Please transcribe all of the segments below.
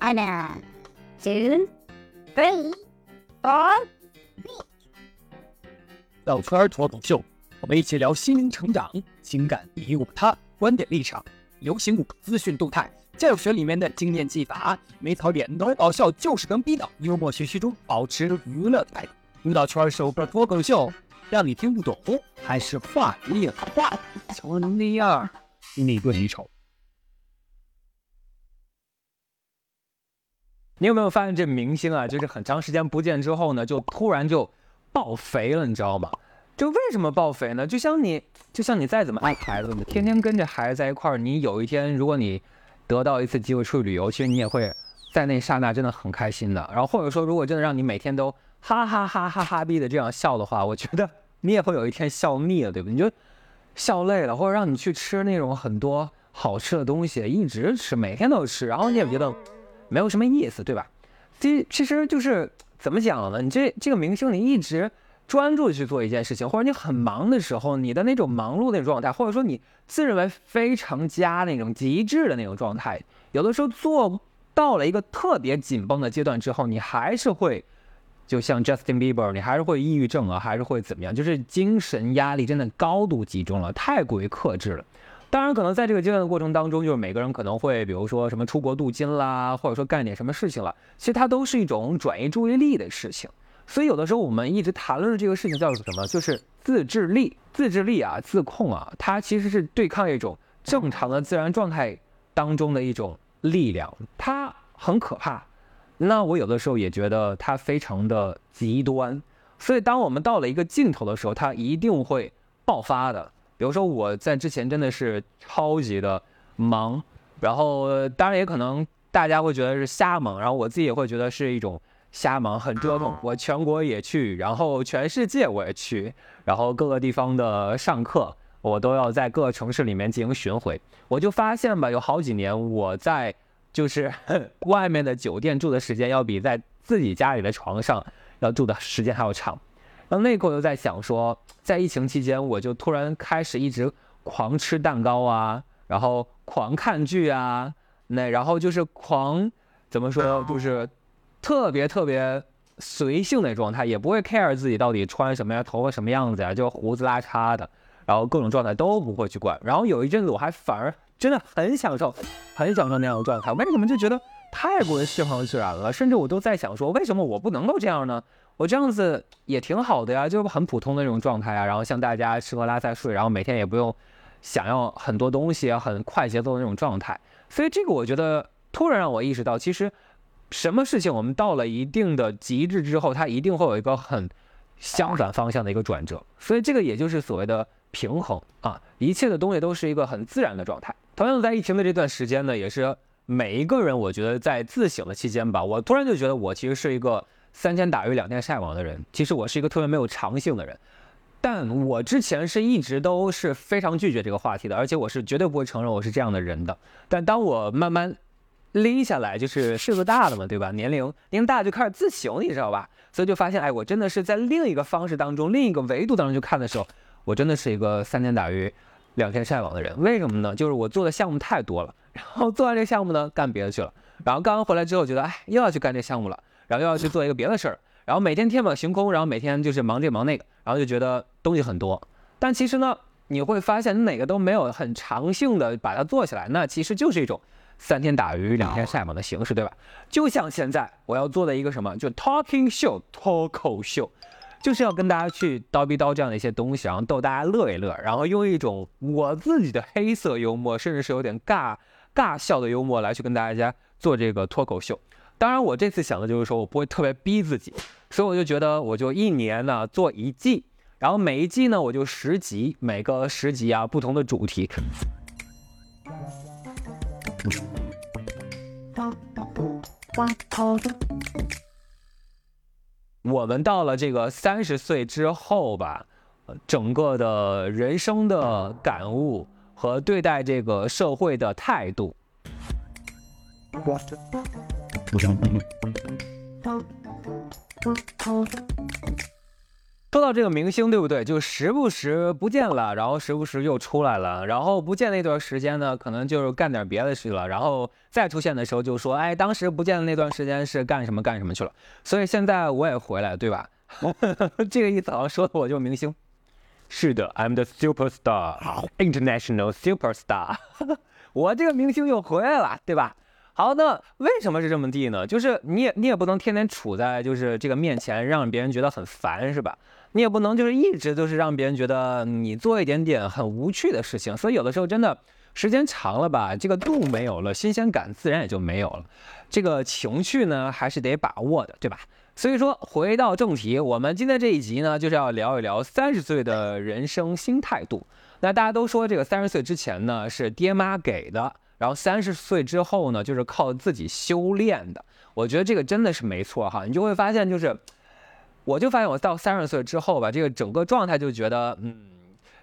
One, two, three, four. 绕圈儿脱口秀，我们一起聊心灵成长、情感你我他、观点立场、流行舞、资讯动态、教学里面的经验技法，没槽点能搞笑，就是跟逼到幽默学习中保持娱乐态度。舞蹈圈儿首个脱口秀，让你听不懂，还是话里有话。从第二，你对你丑。你有没有发现这明星啊，就是很长时间不见之后呢，就突然就爆肥了，你知道吗？就为什么爆肥呢？就像你，就像你再怎么爱孩子，你天天跟着孩子在一块儿，你有一天如果你得到一次机会出去旅游，其实你也会在那刹那真的很开心的。然后或者说，如果真的让你每天都哈哈哈哈哈逼的这样笑的话，我觉得你也会有一天笑腻了，对不对？你就笑累了，或者让你去吃那种很多好吃的东西，一直吃，每天都吃，然后你也觉得。没有什么意思，对吧？其其实就是怎么讲呢？你这这个明星，你一直专注去做一件事情，或者你很忙的时候，你的那种忙碌的状态，或者说你自认为非常佳那种极致的那种状态，有的时候做到了一个特别紧绷的阶段之后，你还是会，就像 Justin Bieber，你还是会抑郁症啊，还是会怎么样？就是精神压力真的高度集中了，太过于克制了。当然，可能在这个阶段的过程当中，就是每个人可能会，比如说什么出国镀金啦，或者说干点什么事情了，其实它都是一种转移注意力的事情。所以有的时候我们一直谈论的这个事情叫做什么？就是自制力、自制力啊、自控啊，它其实是对抗一种正常的自然状态当中的一种力量，它很可怕。那我有的时候也觉得它非常的极端。所以当我们到了一个尽头的时候，它一定会爆发的。比如说我在之前真的是超级的忙，然后当然也可能大家会觉得是瞎忙，然后我自己也会觉得是一种瞎忙，很折腾。我全国也去，然后全世界我也去，然后各个地方的上课我都要在各个城市里面进行巡回。我就发现吧，有好几年我在就是 外面的酒店住的时间要比在自己家里的床上要住的时间还要长。然后那刻我就在想说，在疫情期间，我就突然开始一直狂吃蛋糕啊，然后狂看剧啊，那然后就是狂怎么说，就是特别特别随性的状态，也不会 care 自己到底穿什么呀，头发什么样子呀，就胡子拉碴的，然后各种状态都不会去管。然后有一阵子我还反而真的很享受，很享受那样的状态。为什么就觉得太过于释放自然了？甚至我都在想说，为什么我不能够这样呢？我这样子也挺好的呀，就很普通的那种状态啊，然后像大家吃喝拉撒睡，然后每天也不用想要很多东西，很快节奏的那种状态。所以这个我觉得突然让我意识到，其实什么事情我们到了一定的极致之后，它一定会有一个很相反方向的一个转折。所以这个也就是所谓的平衡啊，一切的东西都是一个很自然的状态。同样在疫情的这段时间呢，也是每一个人我觉得在自省的期间吧，我突然就觉得我其实是一个。三天打鱼两天晒网的人，其实我是一个特别没有长性的人，但我之前是一直都是非常拒绝这个话题的，而且我是绝对不会承认我是这样的人的。但当我慢慢拎下来，就是岁数大了嘛，对吧？年龄年龄大就开始自省，你知道吧？所以就发现，哎，我真的是在另一个方式当中，另一个维度当中去看的时候，我真的是一个三天打鱼两天晒网的人。为什么呢？就是我做的项目太多了，然后做完这个项目呢，干别的去了，然后刚刚回来之后觉得，哎，又要去干这项目了。然后又要去做一个别的事儿，然后每天天马行空，然后每天就是忙这忙那个，然后就觉得东西很多。但其实呢，你会发现你哪个都没有很长性的把它做起来，那其实就是一种三天打鱼两天晒网的形式，对吧？就像现在我要做的一个什么，就 talking show 脱口秀，就是要跟大家去叨逼叨这样的一些东西，然后逗大家乐一乐，然后用一种我自己的黑色幽默，甚至是有点尬尬笑的幽默来去跟大家做这个脱口秀。当然，我这次想的就是说我不会特别逼自己，所以我就觉得我就一年呢做一季，然后每一季呢我就十集，每个十集啊不同的主题。我们到了这个三十岁之后吧，整个的人生的感悟和对待这个社会的态度。说到这个明星，对不对？就时不时不见了，然后时不时又出来了，然后不见那段时间呢，可能就是干点别的事了，然后再出现的时候就说，哎，当时不见的那段时间是干什么干什么去了。所以现在我也回来，对吧？这个意思好像说的我就是明星。是的，I'm the superstar，international superstar。我这个明星又回来了，对吧？好，那为什么是这么地呢？就是你也你也不能天天处在就是这个面前，让别人觉得很烦，是吧？你也不能就是一直都是让别人觉得你做一点点很无趣的事情。所以有的时候真的时间长了吧，这个度没有了，新鲜感自然也就没有了。这个情趣呢，还是得把握的，对吧？所以说回到正题，我们今天这一集呢，就是要聊一聊三十岁的人生新态度。那大家都说这个三十岁之前呢是爹妈给的，然后三十岁之后呢就是靠自己修炼的。我觉得这个真的是没错哈，你就会发现就是，我就发现我到三十岁之后吧，这个整个状态就觉得，嗯，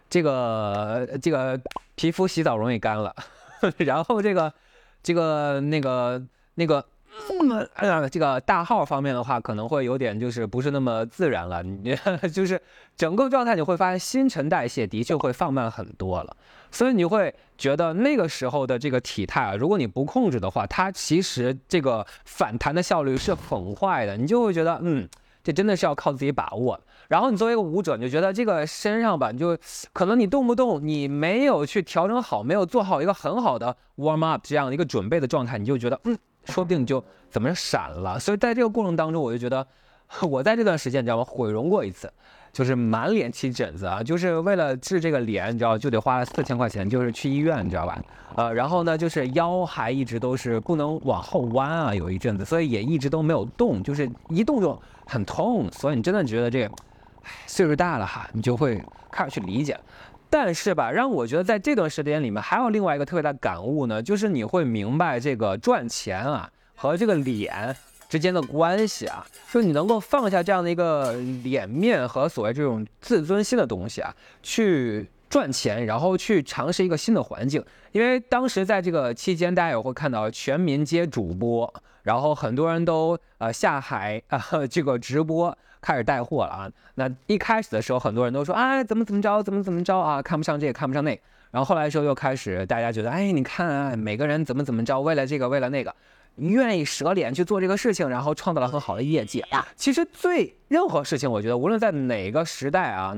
这个这个皮肤洗澡容易干了，然后这个这个那个那个。嗯，哎呀，这个大号方面的话，可能会有点就是不是那么自然了。你 就是整个状态，你会发现新陈代谢的确会放慢很多了。所以你会觉得那个时候的这个体态啊，如果你不控制的话，它其实这个反弹的效率是很坏的。你就会觉得，嗯，这真的是要靠自己把握。然后你作为一个舞者，你就觉得这个身上吧，你就可能你动不动你没有去调整好，没有做好一个很好的 warm up 这样的一个准备的状态，你就觉得，嗯。说不定你就怎么闪了，所以在这个过程当中，我就觉得，我在这段时间你知道吗，毁容过一次，就是满脸起疹子啊，就是为了治这个脸，你知道就得花了四千块钱，就是去医院，你知道吧？呃，然后呢，就是腰还一直都是不能往后弯啊，有一阵子，所以也一直都没有动，就是一动就很痛，所以你真的觉得这个，唉，岁数大了哈，你就会开始去理解。但是吧，让我觉得在这段时间里面，还有另外一个特别大感悟呢，就是你会明白这个赚钱啊和这个脸之间的关系啊，就你能够放下这样的一个脸面和所谓这种自尊心的东西啊，去赚钱，然后去尝试一个新的环境。因为当时在这个期间，大家也会看到全民皆主播，然后很多人都呃下海啊这个直播。开始带货了啊！那一开始的时候，很多人都说啊，怎么怎么着，怎么怎么着啊，看不上这个，看不上那个。然后后来的时候又开始，大家觉得，哎，你看啊，每个人怎么怎么着，为了这个，为了那个，愿意舍脸去做这个事情，然后创造了很好的业绩。其实最任何事情，我觉得无论在哪个时代啊，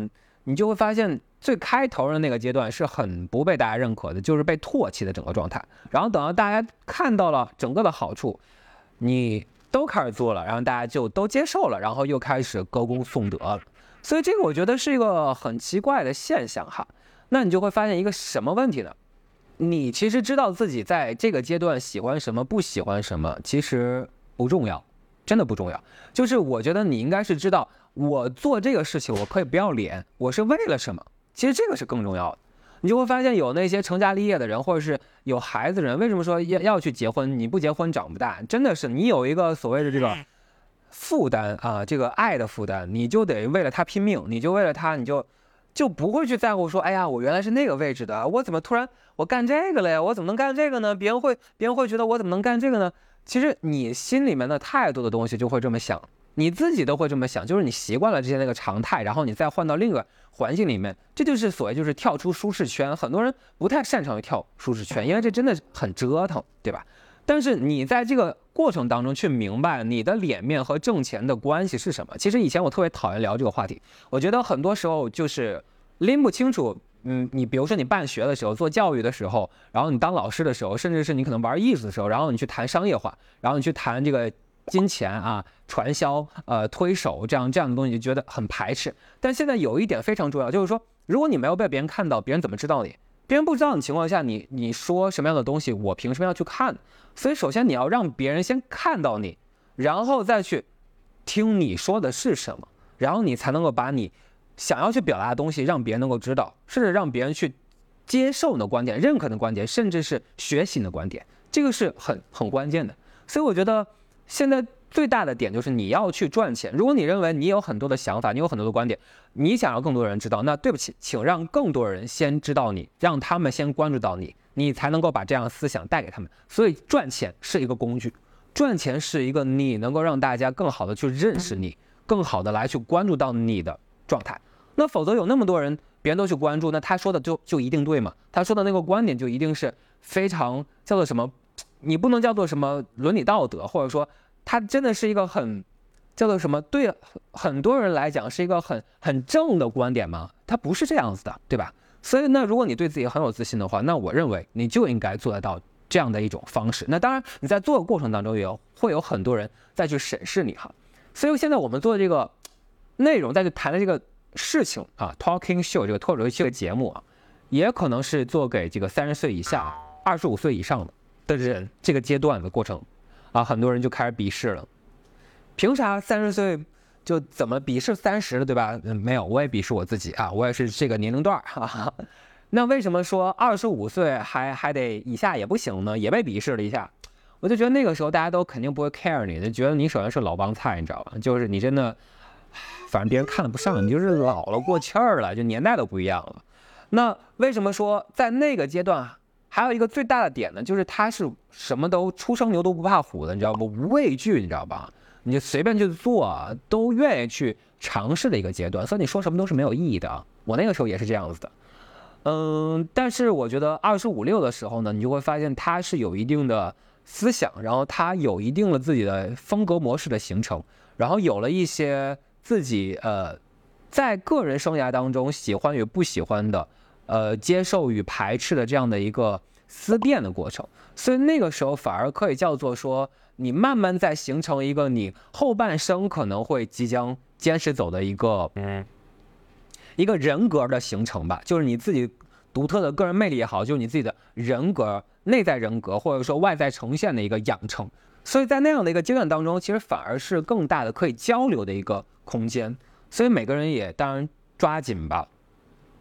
你就会发现最开头的那个阶段是很不被大家认可的，就是被唾弃的整个状态。然后等到大家看到了整个的好处，你。都开始做了，然后大家就都接受了，然后又开始歌功颂德了。所以这个我觉得是一个很奇怪的现象哈。那你就会发现一个什么问题呢？你其实知道自己在这个阶段喜欢什么，不喜欢什么，其实不重要，真的不重要。就是我觉得你应该是知道，我做这个事情我可以不要脸，我是为了什么？其实这个是更重要的。你就会发现有那些成家立业的人，或者是有孩子人，为什么说要要去结婚？你不结婚长不大，真的是你有一个所谓的这个负担啊，这个爱的负担，你就得为了他拼命，你就为了他，你就就不会去在乎说，哎呀，我原来是那个位置的，我怎么突然我干这个了呀？我怎么能干这个呢？别人会别人会觉得我怎么能干这个呢？其实你心里面的太多的东西就会这么想。你自己都会这么想，就是你习惯了这些那个常态，然后你再换到另一个环境里面，这就是所谓就是跳出舒适圈。很多人不太擅长于跳舒适圈，因为这真的很折腾，对吧？但是你在这个过程当中去明白你的脸面和挣钱的关系是什么。其实以前我特别讨厌聊这个话题，我觉得很多时候就是拎不清楚。嗯，你比如说你办学的时候，做教育的时候，然后你当老师的时候，甚至是你可能玩艺术的时候，然后你去谈商业化，然后你去谈这个。金钱啊，传销，呃，推手这样这样的东西就觉得很排斥。但现在有一点非常重要，就是说，如果你没有被别人看到，别人怎么知道你？别人不知道的情况下，你你说什么样的东西，我凭什么要去看？所以，首先你要让别人先看到你，然后再去听你说的是什么，然后你才能够把你想要去表达的东西让别人能够知道，甚至让别人去接受你的观点、认可你的观点，甚至是学习你的观点，这个是很很关键的。所以，我觉得。现在最大的点就是你要去赚钱。如果你认为你有很多的想法，你有很多的观点，你想要更多人知道，那对不起，请让更多人先知道你，让他们先关注到你，你才能够把这样的思想带给他们。所以赚钱是一个工具，赚钱是一个你能够让大家更好的去认识你，更好的来去关注到你的状态。那否则有那么多人，别人都去关注，那他说的就就一定对吗？他说的那个观点就一定是非常叫做什么？你不能叫做什么伦理道德，或者说他真的是一个很叫做什么？对很多人来讲是一个很很正的观点吗？他不是这样子的，对吧？所以那如果你对自己很有自信的话，那我认为你就应该做得到这样的一种方式。那当然你在做的过程当中也会有很多人再去审视你哈。所以现在我们做的这个内容再去谈的这个事情啊，Talking Show 这个脱口秀的节目啊，也可能是做给这个三十岁以下、二十五岁以上的人这个阶段的过程啊，很多人就开始鄙视了。凭啥三十岁？就怎么鄙视三十了，对吧？嗯，没有，我也鄙视我自己啊，我也是这个年龄段儿哈。那为什么说二十五岁还还得以下也不行呢？也被鄙视了一下。我就觉得那个时候大家都肯定不会 care 你，就觉得你首先是老帮菜，你知道吧？就是你真的，反正别人看了不上，你就是老了过气儿了，就年代都不一样了。那为什么说在那个阶段还有一个最大的点呢？就是他是什么都初生牛犊不怕虎的，你知道不？无畏惧，你知道吧？你就随便去做，都愿意去尝试的一个阶段，所以你说什么都是没有意义的。我那个时候也是这样子的，嗯，但是我觉得二十五六的时候呢，你就会发现他是有一定的思想，然后他有一定了自己的风格模式的形成，然后有了一些自己呃，在个人生涯当中喜欢与不喜欢的，呃，接受与排斥的这样的一个思辨的过程，所以那个时候反而可以叫做说。你慢慢在形成一个你后半生可能会即将坚持走的一个嗯一个人格的形成吧，就是你自己独特的个人魅力也好，就是你自己的人格内在人格或者说外在呈现的一个养成。所以在那样的一个阶段当中，其实反而是更大的可以交流的一个空间。所以每个人也当然抓紧吧。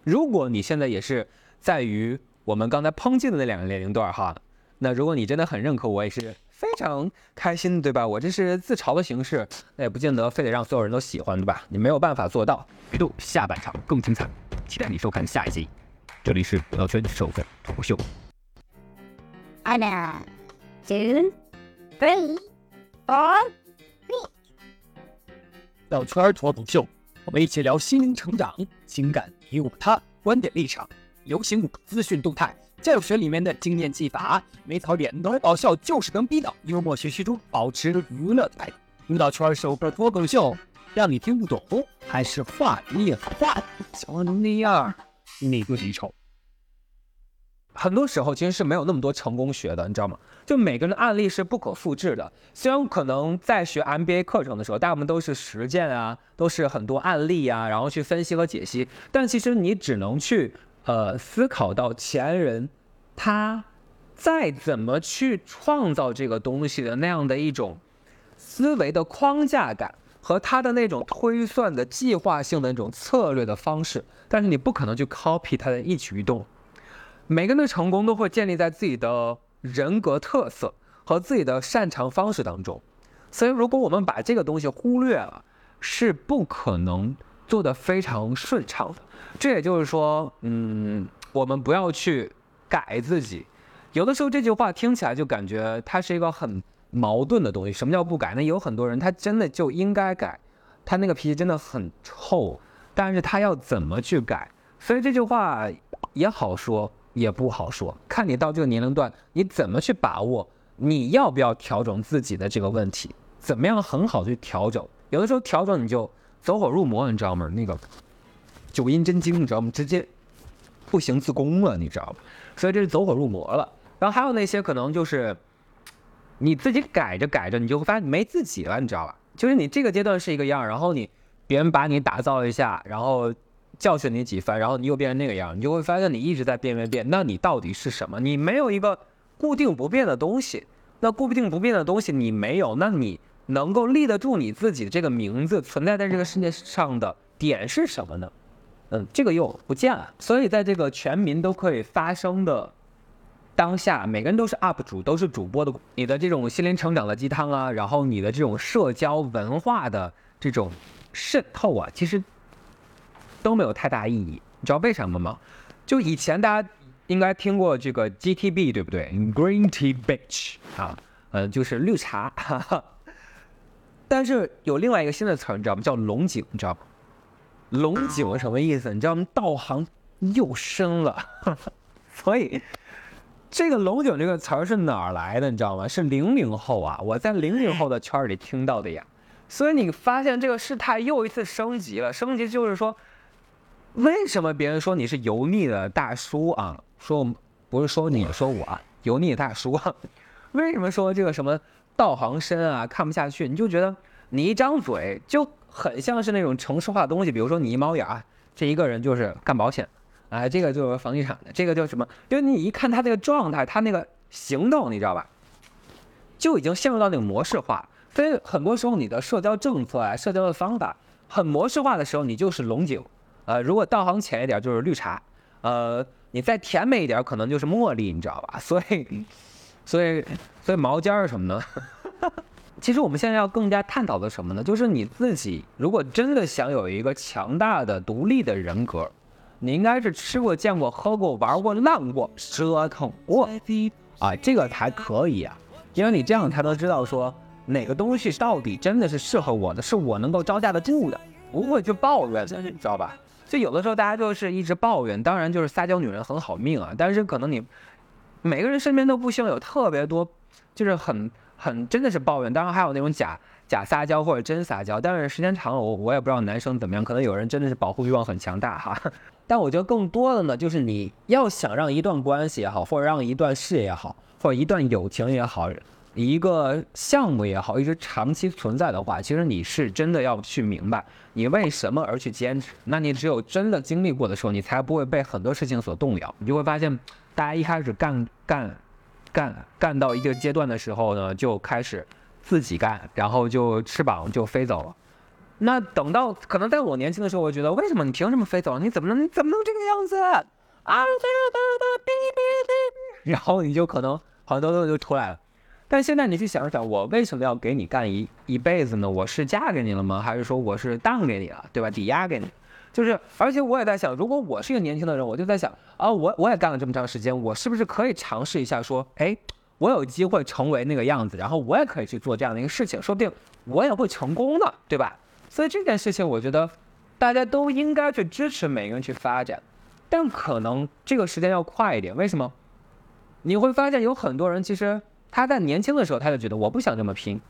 如果你现在也是在于我们刚才抨击的那两个年龄段哈，那如果你真的很认可我，也是。非常开心，对吧？我这是自嘲的形式，那也不见得非得让所有人都喜欢，对吧？你没有办法做到。鱼肚下半场更精彩，期待你收看下一集。这里是老圈首个脱口秀。One, two, three, four. 老圈脱口秀，我们一起聊心灵成长、情感你我他、观点立场、流行舞、资讯动态。教学里面的经验技法，没槽点，能搞笑，就是能逼到幽默学习中保持娱乐态度。舞蹈圈首个脱口秀，让你听不懂，还是话里话像那样，你不记仇。很多时候其实是没有那么多成功学的，你知道吗？就每个人的案例是不可复制的。虽然可能在学 MBA 课程的时候，大部分都是实践啊，都是很多案例啊，然后去分析和解析，但其实你只能去。呃，思考到前人他再怎么去创造这个东西的那样的一种思维的框架感和他的那种推算的计划性的那种策略的方式，但是你不可能去 copy 他的一举一动。每个人的成功都会建立在自己的人格特色和自己的擅长方式当中，所以如果我们把这个东西忽略了，是不可能做得非常顺畅的。这也就是说，嗯，我们不要去改自己。有的时候这句话听起来就感觉它是一个很矛盾的东西。什么叫不改？那有很多人他真的就应该改，他那个脾气真的很臭，但是他要怎么去改？所以这句话也好说，也不好说，看你到这个年龄段你怎么去把握，你要不要调整自己的这个问题，怎么样很好去调整？有的时候调整你就走火入魔，你知道吗？那个。九阴真经，你知道吗？直接不行自宫了，你知道吧？所以这是走火入魔了。然后还有那些可能就是你自己改着改着，你就会发现你没自己了，你知道吧？就是你这个阶段是一个样，然后你别人把你打造一下，然后教训你几番，然后你又变成那个样，你就会发现你一直在变变变。那你到底是什么？你没有一个固定不变的东西。那固定不变的东西你没有，那你能够立得住你自己这个名字存在在这个世界上的点是什么呢？嗯，这个又不见了。所以在这个全民都可以发声的当下，每个人都是 UP 主，都是主播的。你的这种心灵成长的鸡汤啊，然后你的这种社交文化的这种渗透啊，其实都没有太大意义。你知道为什么吗？就以前大家应该听过这个 GTB，对不对？Green Tea Bitch 啊，呃，就是绿茶。哈哈。但是有另外一个新的词儿，你知道吗？叫龙井，你知道吗？龙井什么意思？你知道吗？道行又深了，所以这个龙井这个词儿是哪儿来的？你知道吗？是零零后啊，我在零零后的圈儿里听到的呀。所以你发现这个事态又一次升级了，升级就是说，为什么别人说你是油腻的大叔啊？说不是说你，说我，油腻大叔啊？为什么说这个什么道行深啊，看不下去？你就觉得你一张嘴就很像是那种城市化的东西，比如说你一猫眼，这一个人就是干保险，哎，这个就是房地产的，这个叫什么？因为你一看他这个状态，他那个行动，你知道吧？就已经陷入到那个模式化。所以很多时候你的社交政策啊、社交的方法很模式化的时候，你就是龙井，呃，如果道行浅一点就是绿茶，呃，你再甜美一点可能就是茉莉，你知道吧？所以，所以，所以毛尖儿什么的。其实我们现在要更加探讨的什么呢？就是你自己如果真的想有一个强大的、独立的人格，你应该是吃过、见过、喝过、玩过、浪过、折腾过啊，这个才可以啊，因为你这样才能知道说。哪个东西到底真的是适合我的，是我能够招架得住的，不会去抱怨，你知道吧？就有的时候大家就是一直抱怨，当然就是撒娇女人很好命啊，但是可能你每个人身边都不希望有特别多，就是很很真的是抱怨，当然还有那种假假撒娇或者真撒娇，但是时间长了，我我也不知道男生怎么样，可能有人真的是保护欲望很强大哈。但我觉得更多的呢，就是你要想让一段关系也好，或者让一段事业也好，或者一段友情也好。一个项目也好，一直长期存在的话，其实你是真的要去明白你为什么而去坚持。那你只有真的经历过的时候，你才不会被很多事情所动摇。你就会发现，大家一开始干干干干到一个阶段的时候呢，就开始自己干，然后就翅膀就飞走了。那等到可能在我年轻的时候，我觉得为什么你凭什么飞走了？你怎么能你怎么能这个样子啊？然后你就可能很多东西就出来了。但现在你去想一想，我为什么要给你干一一辈子呢？我是嫁给你了吗？还是说我是当给你了，对吧？抵押给你，就是，而且我也在想，如果我是一个年轻的人，我就在想啊，我我也干了这么长时间，我是不是可以尝试一下，说，哎，我有机会成为那个样子，然后我也可以去做这样的一个事情，说不定我也会成功的，对吧？所以这件事情，我觉得大家都应该去支持每个人去发展，但可能这个时间要快一点。为什么？你会发现有很多人其实。他在年轻的时候，他就觉得我不想这么拼，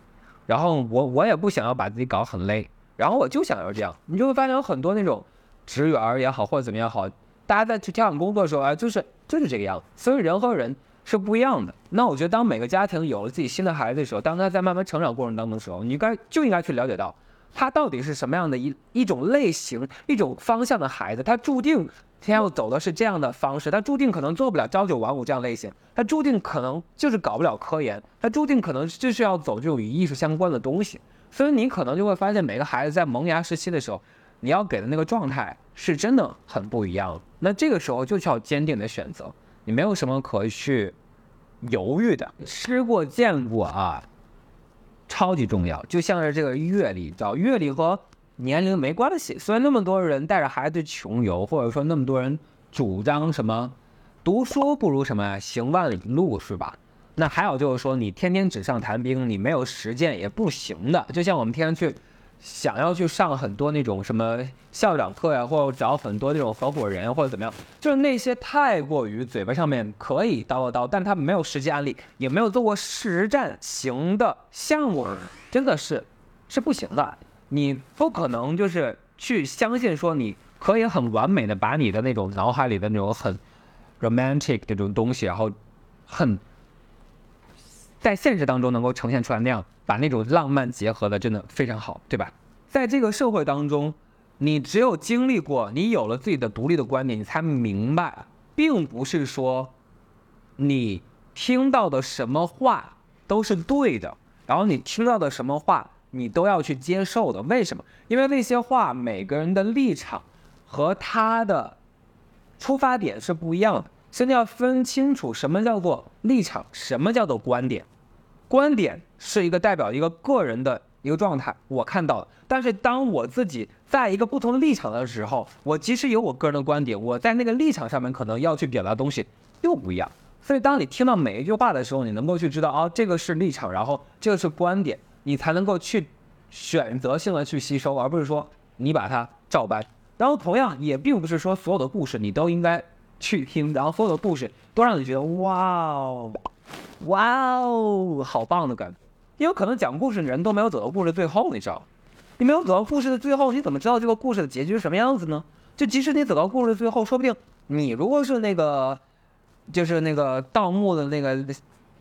然后我我也不想要把自己搞很累，然后我就想要这样。你就会发现有很多那种职员也好，或者怎么样好，大家在去挑选工作的时候，哎，就是就是这个样子。所以人和人是不一样的。那我觉得，当每个家庭有了自己新的孩子的时候，当他在慢慢成长过程当中的时候，你该就应该去了解到，他到底是什么样的一一种类型、一种方向的孩子，他注定。天要走的是这样的方式，他注定可能做不了朝九晚五这样类型，他注定可能就是搞不了科研，他注定可能就是要走这种与艺术相关的东西。所以你可能就会发现，每个孩子在萌芽时期的时候，你要给的那个状态是真的很不一样。那这个时候就需要坚定的选择，你没有什么可去犹豫的。吃过见过啊，超级重要。就像是这个阅历，找阅历和。年龄没关系，所以那么多人带着孩子穷游，或者说那么多人主张什么读书不如什么行万里路，是吧？那还有就是说，你天天纸上谈兵，你没有实践也不行的。就像我们天天去想要去上很多那种什么校长课呀，或者找很多那种合伙人或者怎么样，就是那些太过于嘴巴上面可以叨叨叨，但他没有实际案例，也没有做过实战型的项目，真的是是不行的。你不可能就是去相信说你可以很完美的把你的那种脑海里的那种很 romantic 这种东西，然后很在现实当中能够呈现出来那样，把那种浪漫结合的真的非常好，对吧？在这个社会当中，你只有经历过，你有了自己的独立的观点，你才明白，并不是说你听到的什么话都是对的，然后你听到的什么话。你都要去接受的，为什么？因为那些话，每个人的立场和他的出发点是不一样的。现在要分清楚什么叫做立场，什么叫做观点。观点是一个代表一个个人的一个状态，我看到了。但是当我自己在一个不同立场的时候，我即使有我个人的观点，我在那个立场上面可能要去表达东西又不一样。所以当你听到每一句话的时候，你能够去知道，哦，这个是立场，然后这个是观点。你才能够去选择性的去吸收，而不是说你把它照搬。然后同样也并不是说所有的故事你都应该去听，然后所有的故事都让你觉得哇哦，哇哦，好棒的感觉。因为可能讲故事的人都没有走到故事最后，你知道？你没有走到故事的最后，你怎么知道这个故事的结局是什么样子呢？就即使你走到故事的最后，说不定你如果是那个，就是那个盗墓的那个，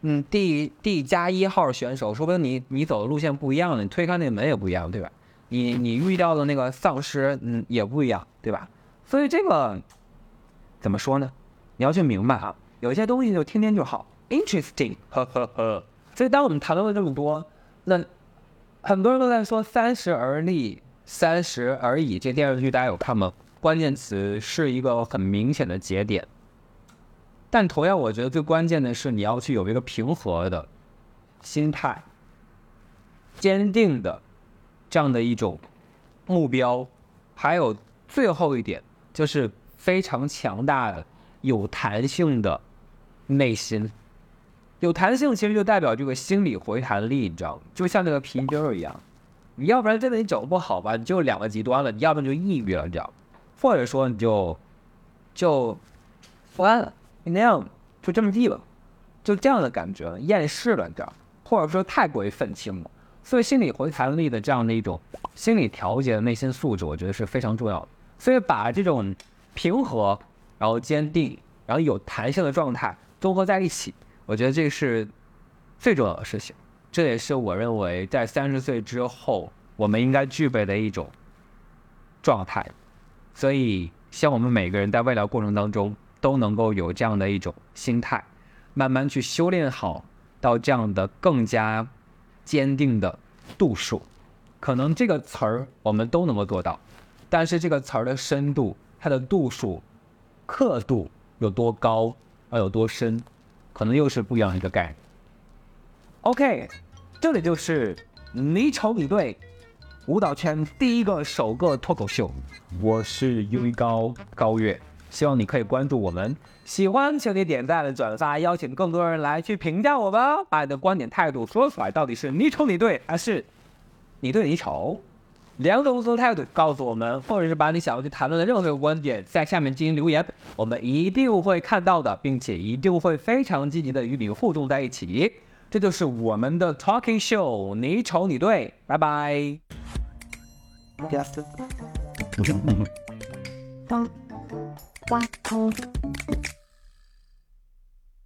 嗯，D D 加一号选手，说不定你你走的路线不一样，你推开那个门也不一样，对吧？你你遇到的那个丧尸，嗯，也不一样，对吧？所以这个怎么说呢？你要去明白啊，有一些东西就听听就好，interesting，呵呵呵。所以当我们谈论了这么多，那很多人都在说《三十而立》《三十而已》这电视剧，大家有看吗？关键词是一个很明显的节点，但同样，我觉得最关键的是你要去有一个平和的心态，坚定的这样的一种目标，还有最后一点就是非常强大的、有弹性的内心。有弹性其实就代表这个心理回弹力，你知道吗？就像那个皮筋儿一样，你要不然真的你整不好吧，你就两个极端了，你要不然就抑郁了，你知道吗？或者说你就就完了，那样就这么地吧，就这样的感觉，厌世了，你知道？或者说太过于愤青了。所以心理回弹力的这样的一种心理调节的内心素质，我觉得是非常重要的。所以把这种平和，然后坚定，然后有弹性的状态综合在一起。我觉得这是最重要的事情，这也是我认为在三十岁之后我们应该具备的一种状态。所以，希望我们每个人在未来过程当中都能够有这样的一种心态，慢慢去修炼好到这样的更加坚定的度数。可能这个词儿我们都能够做到，但是这个词儿的深度、它的度数、刻度有多高，要有多深？可能又是不一样的一个概念。OK，这里就是你丑你对舞蹈圈第一个首个脱口秀，我是 U 高高月，希望你可以关注我们，喜欢请你点赞、转发，邀请更多人来去评价我吧，把你的观点态度说出来，到底是你丑你对还是你对你丑？两种不同态度告诉我们，或者是把你想要去谈论的任何一个观点在下面进行留言，我们一定会看到的，并且一定会非常积极的与你互动在一起。这就是我们的 Talking Show，你丑你对，拜拜。哇哦。